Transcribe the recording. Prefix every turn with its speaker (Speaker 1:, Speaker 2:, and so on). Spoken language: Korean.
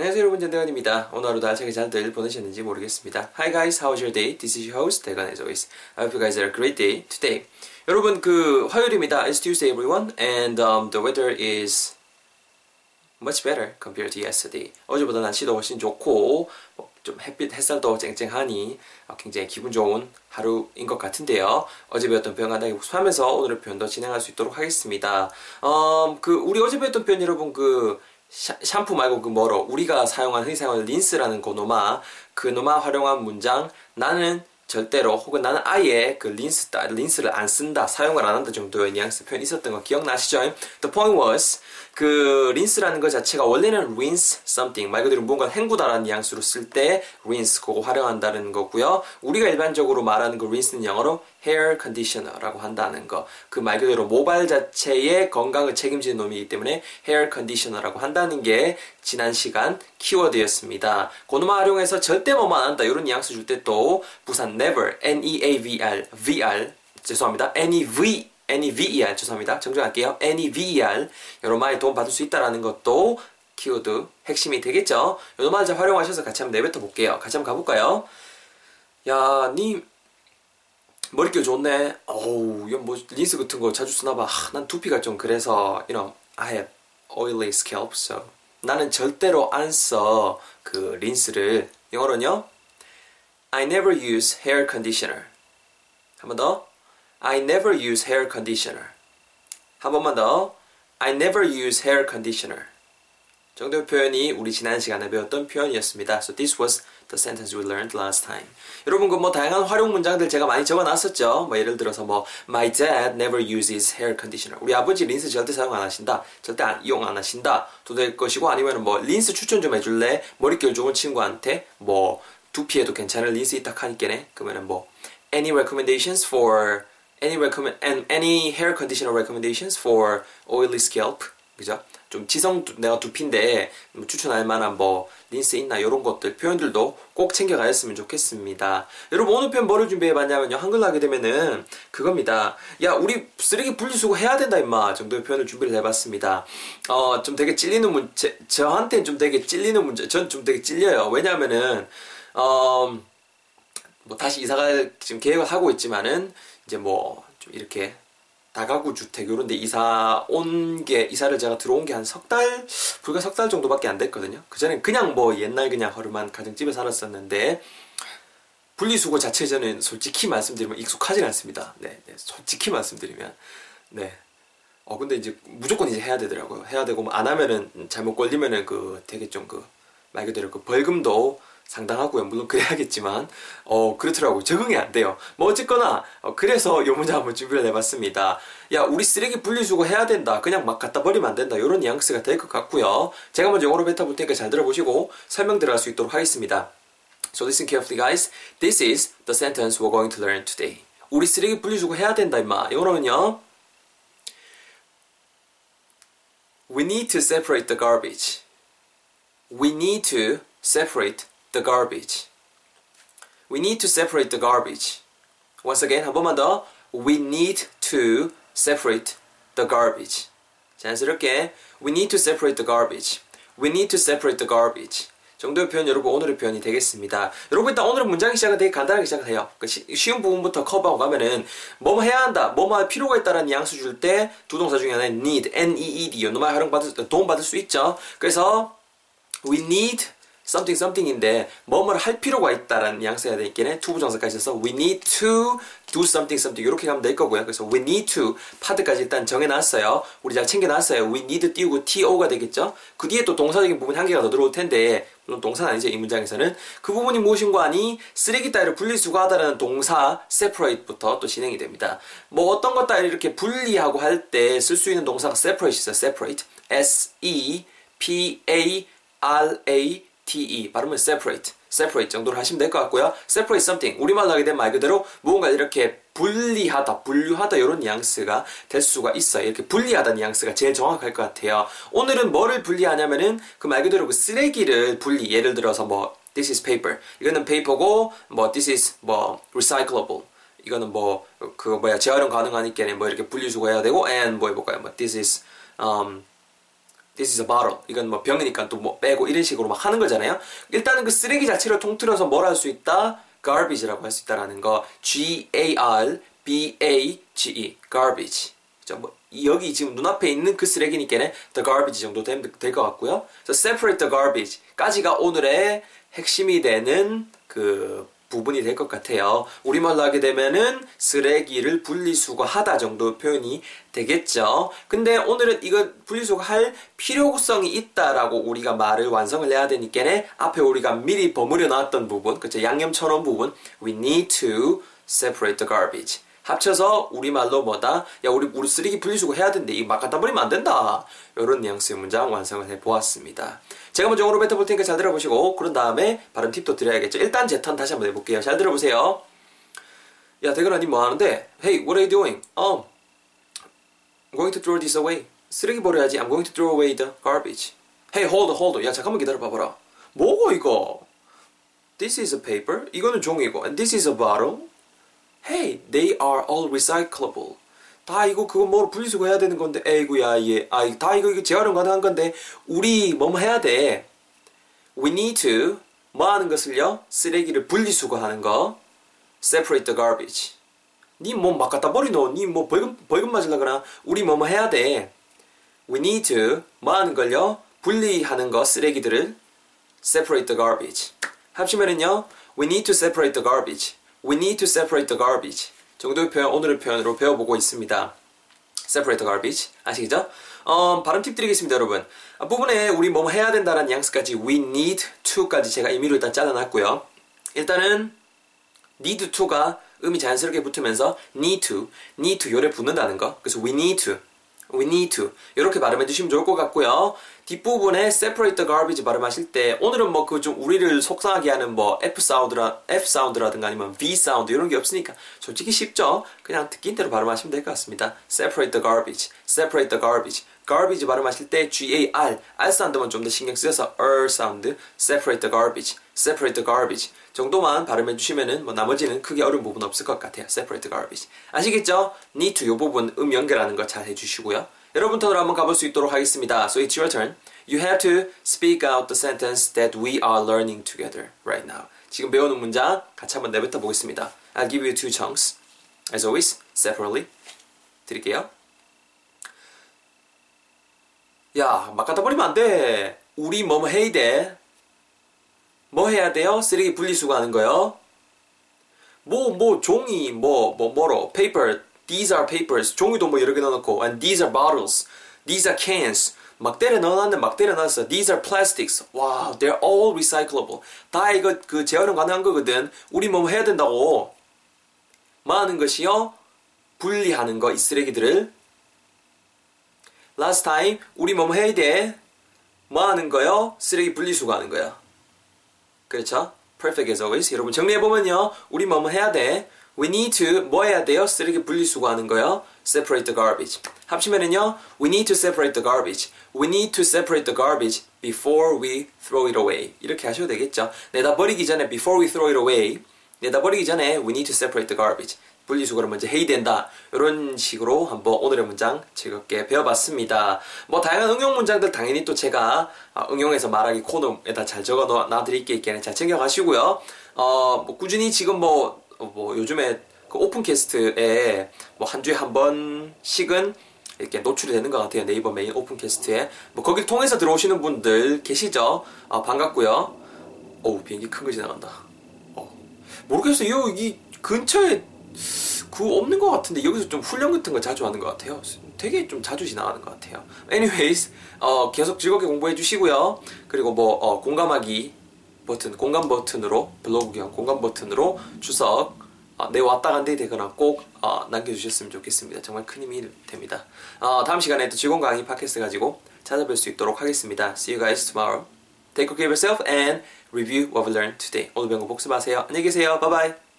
Speaker 1: 안녕하세요 여러분 전대건입니다. 오늘 하루도 알차게 잘들 보내셨는지 모르겠습니다. Hi guys, how was your day? This is your host 대건 as always. I hope you guys had a great day today. 여러분 그 화요일입니다. It's Tuesday everyone and um, the weather is much better compared to yesterday. 어제보다 날씨도 훨씬 좋고 뭐좀 햇빛 햇살도 쨍쨍하니 어, 굉장히 기분 좋은 하루인 것 같은데요. 어제 배웠던 표현 간단히 복습하면서 오늘의 표현도 진행할 수 있도록 하겠습니다. 어, 그 우리 어제 배웠던 표현 여러분 그 샤, 샴푸 말고 그 뭐로 우리가 사용한 흔히 사용하는 린스라는 그 노마 그 노마 활용한 문장 나는 절대로 혹은 나는 아예 그 린스 린스를 안 쓴다 사용을 안 한다 정도의 뉘앙스 표현이 있었던 거 기억나시죠? The point was 그 린스라는 것 자체가 원래는 rinse something 말 그대로 뭔가 헹구다라는 뉘앙스로 쓸 때 rinse 그거 활용한다는 거고요. 우리가 일반적으로 말하는 그 rinse는 영어로 hair conditioner라고 한다는 거. 그 말 그대로 모발 자체의 건강을 책임지는 놈이기 때문에 hair conditioner라고 한다는 게 지난 시간 키워드였습니다. 고노마 활용해서 절대 뭐만 한다 이런 뉘앙스 줄 때 또 부산 never N-E-A-V-R VR 죄송합니다. N-E-V NEVER 죄송합니다. 정정할게요. NEVER 여러 마리 도움 받을 수 있다라는 것도 키워드 핵심이 되겠죠. 마리 잘 활용하셔서 같이 한번 내뱉어 볼게요. 같이 한번 가볼까요? 야, 니 머릿결 좋네. 어우, 이거 뭐 린스 같은 거 자주 쓰나 봐. 하, 난 두피가 좀 그래서 you know, I have oily scalp, so 나는 절대로 안 써 그 린스를 영어로는요. I never use hair conditioner. 한 번 더. I never use hair conditioner. 한 번만 더. I never use hair conditioner. 정도의 표현이 우리 지난 시간에 배웠던 표현이었습니다. So this was the sentence we learned last time. 여러분 그뭐 다양한 활용 문장들 제가 많이 적어놨었죠. 뭐 예를 들어서 뭐 My dad never uses hair conditioner. 우리 아버지 린스 절대 사용 안 하신다. 절대 안, 이용 안 하신다. 도 될 것이고 아니면 뭐 린스 추천 좀 해줄래? 머릿결 좋은 친구한테 뭐 두피에도 괜찮은 린스 있다 하니까네. 그러면은 뭐 Any recommendations for any recommend and any hair conditioner recommendations for oily scalp 그죠? 좀 지성 내가 두피인데 뭐 추천할 만한 뭐 린스 있나 이런 것들 표현들도 꼭 챙겨가셨으면 좋겠습니다. 여러분 오늘 표현 뭐를 준비해봤냐면요 한글로 하게 되면은 그겁니다. 야 우리 쓰레기 분리수거 해야 된다 임마 정도의 표현을 준비를 해봤습니다. 어 좀 되게 찔리는 문제 저한테는 좀 되게 찔리는 문제 전 좀 되게 찔려요. 왜냐하면은 어. 뭐 다시 이사가 지금 계획을 하고 있지만은 이제 뭐 좀 이렇게 다가구 주택 이런 데 이사 온 게 이사를 제가 들어온 게 한 석 달 불과 석 달 정도밖에 안 됐거든요. 그전엔 그냥 뭐 옛날 그냥 허름한 가정집에 살았었는데 분리수거 자체 저는 솔직히 말씀드리면 익숙하진 않습니다. 네, 네 솔직히 말씀드리면 네. 어 근데 이제 무조건 이제 해야 되더라고요. 해야 되고 뭐 안 하면은 잘못 걸리면은 그 되게 좀 그 말 그대로 그 벌금도 상당하고요. 물론 그래야겠지만 어 그렇더라고요. 적응이 안 돼요. 뭐 어쨌거나 어, 그래서 요 문제 한번 준비를 해봤습니다. 야 우리 쓰레기 분리수거 해야 된다. 그냥 막 갖다 버리면 안 된다. 이런 뉘앙스가 될 것 같고요. 제가 먼저 영어로 뱉어볼 테니까 잘 들어보시고 설명 들어갈 수 있도록 하겠습니다. So listen carefully guys. This is the sentence we're going to learn today. 우리 쓰레기 분리수거 해야 된다 임마. 영어로는요. We need to separate the garbage. We need to separate the garbage. We need to separate the garbage. Once again, 한 번만 더. We need to separate the garbage. 자연스럽게 We need to separate the garbage. We need to separate the garbage. 정도의 표현 여러분 오늘의 표현이 되겠습니다. 여러분 일단 오늘은 문장의 시작은 되게 간단하게 시작해요. 그 쉬운 부분부터 커버하고 가면은 뭐뭐 해야 한다, 뭐뭐 할 필요가 있다라는 뉘앙스 줄때 두 동사 중에 하나는 need, N-E-E-D 요놈말 활용 받을 도움 받을 수 있죠. 그래서 we need something something인데 뭐뭐를 할 필요가 있다라는 뉘앙스가 되겠네 투부정사까지 있어서 we need to do something something 이렇게 가면 될 거고요. 그래서 we need to 파트까지 일단 정해놨어요. 우리 잘 챙겨놨어요. we need 띄우고 to가 되겠죠. 그 뒤에 또 동사적인 부분 한 개가 더 들어올 텐데 물론 동사는 아니죠. 이 문장에서는 그 부분이 무엇인고 하니 쓰레기 따위를 분리수거하다라는 동사 separate부터 또 진행이 됩니다. 뭐 어떤 것 따위를 이렇게 분리하고 할 때 쓸 수 있는 동사가 separate 있어요. separate S E P A R A T-E 발음은 separate, separate 정도로 하시면 될 것 같고요. separate something 우리말로 하게 되면 말 그대로 무언가 이렇게 분리하다, 분류하다 이런 뉘앙스가 될 수가 있어요. 이렇게 분리하다 뉘앙스가 제일 정확할 것 같아요. 오늘은 뭐를 분리하냐면은 그 말 그대로 그 쓰레기를 분리 예를 들어서 뭐 this is paper 이거는 페이퍼고 뭐 this is 뭐 recyclable 이거는 뭐 그 뭐야 재활용 가능하니까 뭐 이렇게 분리수거해야 되고 and 뭐 해볼까요? 뭐 this is um this is a bottle. 이건 뭐 병이니까 또 뭐 빼고 이런 식으로 막 하는 거잖아요. 일단은 그 쓰레기 자체를 통틀어서 뭘 할 수 있다? garbage라고 할 수 있다라는 거. E. garbage. 그죠? 뭐 여기 지금 눈앞에 있는 그 쓰레기니까는 the garbage 정도 될것 같고요. 그래서 separate the garbage까지가 오늘의 핵심이 되는 그 부분이 될 것 같아요. 우리말로 하게 되면은 쓰레기를 분리수거하다 정도 표현이 되겠죠. 근데 오늘은 이거 분리수거할 필요성이 있다라고 우리가 말을 완성을 해야 되니까 앞에 우리가 미리 버무려 놨던 부분, 그쵸 양념처럼 부분, we need to separate the garbage. 합쳐서 우리말로 뭐다? 야, 우리, 우리 쓰레기 분리수거 해야 되는데, 이거 막 갖다 버리면 안 된다. 이런 뉘앙스의 문장 완성을 해 보았습니다. 제가 먼저 영어로 뱉어볼 테니까 잘 들어보시고, 그런 다음에 발음 팁도 드려야겠죠. 일단 제 턴 다시 한번 해볼게요. 잘 들어보세요. 야, 대근아, 니뭐 하는데? Hey, what are you doing? Um, I'm going to throw this away. 쓰레기 버려야지. I'm going to throw away the garbage. Hey, hold hold. 야, 잠깐만 기다려봐봐라. 뭐고, 이거? This is a paper. 이거는 종이고. And this is a bottle. Hey, they are all recyclable. 다 이거 그거 뭐 분리수거 해야 되는 건데 에이구야 얘. 아, 다 이거 이거 재활용 가능한 건데 우리 뭐 해야 돼? We need to 뭐 하는 것을요? 쓰레기를 분리수거하는 거. Separate the garbage. 니뭐막 갖다 버리노? 니뭐 벌금 벌금 맞으려거나 우리 뭐뭐 해야 돼? We need to 뭐 하는 걸요? 분리하는 거 쓰레기들을 separate the garbage. 합치면은요. We need to separate the garbage. We need to separate the garbage. 정도의 표현, 오늘의 표현으로 배워보고 있습니다. separate the garbage. 아시겠죠? 어, 발음 팁 드리겠습니다, 여러분. 앞부분에 우리 뭐 해야 된다는 양수까지 we need to까지 제가 임의로 일단 잘라놨고요. 일단은 need to가 음이 자연스럽게 붙으면서 need to, need to 요래 붙는다는 거. 그래서 we need to, we need to 이렇게 발음해 주시면 좋을 것 같고요. 뒷부분에 separate the garbage 발음하실 때 오늘은 뭐 그 좀 우리를 속상하게 하는 뭐 F 사운드라 F 사운드라든가 아니면 V 사운드 이런 게 없으니까 솔직히 쉽죠. 그냥 듣긴 대로 발음하시면 될 것 같습니다. separate the garbage, separate the garbage. Garbage 발음하실 때 G-A-R, R 사운드만 좀 더 신경 쓰여서 R 사운드, separate the garbage, separate the garbage 정도만 발음해 주시면은 뭐 나머지는 크게 어려운 부분 없을 것 같아요. separate the garbage. 아시겠죠? need to 요 부분 음 연결하는 거 잘 해주시고요. 여러분 턴으로 한번 가볼 수 있도록 하겠습니다. So it's your turn. You have to speak out the sentence that we are learning together right now. 지금 배우는 문장 같이 한번 내뱉어 보겠습니다. I'll give you two chunks. As always, separately. 드릴게요. 야, 막 갖다 버리면 안 돼. 우리 뭐뭐 해야 돼. 뭐 해야 돼요? 쓰레기 분리수거하는 거요. 뭐, 뭐, 종이, 뭐, 뭐, 뭐로, paper, these are papers, 종이도 뭐 여러 개 넣어놓고, and these are bottles, these are cans, 막 때려 넣어놨네, 막 때려 놨어. These are plastics. 와, they're all recyclable. 다 이거 그 재활용 가능한 거거든. 우리 뭐 해야 된다고. 뭐 하는 것이요? 분리하는 거, 이 쓰레기들을. Last time, 우리 뭐 해야 돼? 뭐 하는 거요? 쓰레기 분리수거 하는 거야. 그렇죠? Perfect as always. 여러분 정리해보면요. 우리 뭐 해야 돼? We need to 뭐 해야 돼요? 쓰레기 분리수거 하는 거요. Separate the garbage. 합치면은요. We need to separate the garbage. We need to separate the garbage before we throw it away. 이렇게 하셔도 되겠죠. 내다 버리기 전에 before we throw it away. 내다 버리기 전에 we need to separate the garbage. 분리수거를 먼저 해야 된다. 이런 식으로 한번 오늘의 문장 즐겁게 배워봤습니다. 뭐 다양한 응용 문장들 당연히 또 제가 응용해서 말하기 코너에다 잘 적어 놔드릴게 있게 잘 챙겨가시고요. 어, 뭐 꾸준히 지금 뭐, 뭐 요즘에 그 오픈캐스트에 뭐 한 주에 한 번씩은 이렇게 노출이 되는 것 같아요. 네이버 메인 오픈캐스트에. 뭐 거기를 통해서 들어오시는 분들 계시죠? 어, 반갑고요. 어우, 비행기 큰 거 지나간다. 어, 모르겠어요. 이 근처에 그 없는 것 같은데 여기서 좀 훈련 같은 거 자주 하는 것 같아요. 되게 좀 자주 지나가는 것 같아요. Anyways, 어, 계속 즐겁게 공부해 주시고요. 그리고 뭐 어, 공감하기 버튼, 공감 버튼으로 블로그 겸 공감 버튼으로 추석 어, 내 왔다 간데 되거나 꼭 어, 남겨주셨으면 좋겠습니다. 정말 큰 힘이 됩니다. 어, 다음 시간에 또 직원 강의 팟캐스트 가지고 찾아뵐 수 있도록 하겠습니다. See you guys tomorrow. Take care of yourself and review what we learned today. 오늘 배운 거 복습하세요. 안녕히 계세요. Bye bye.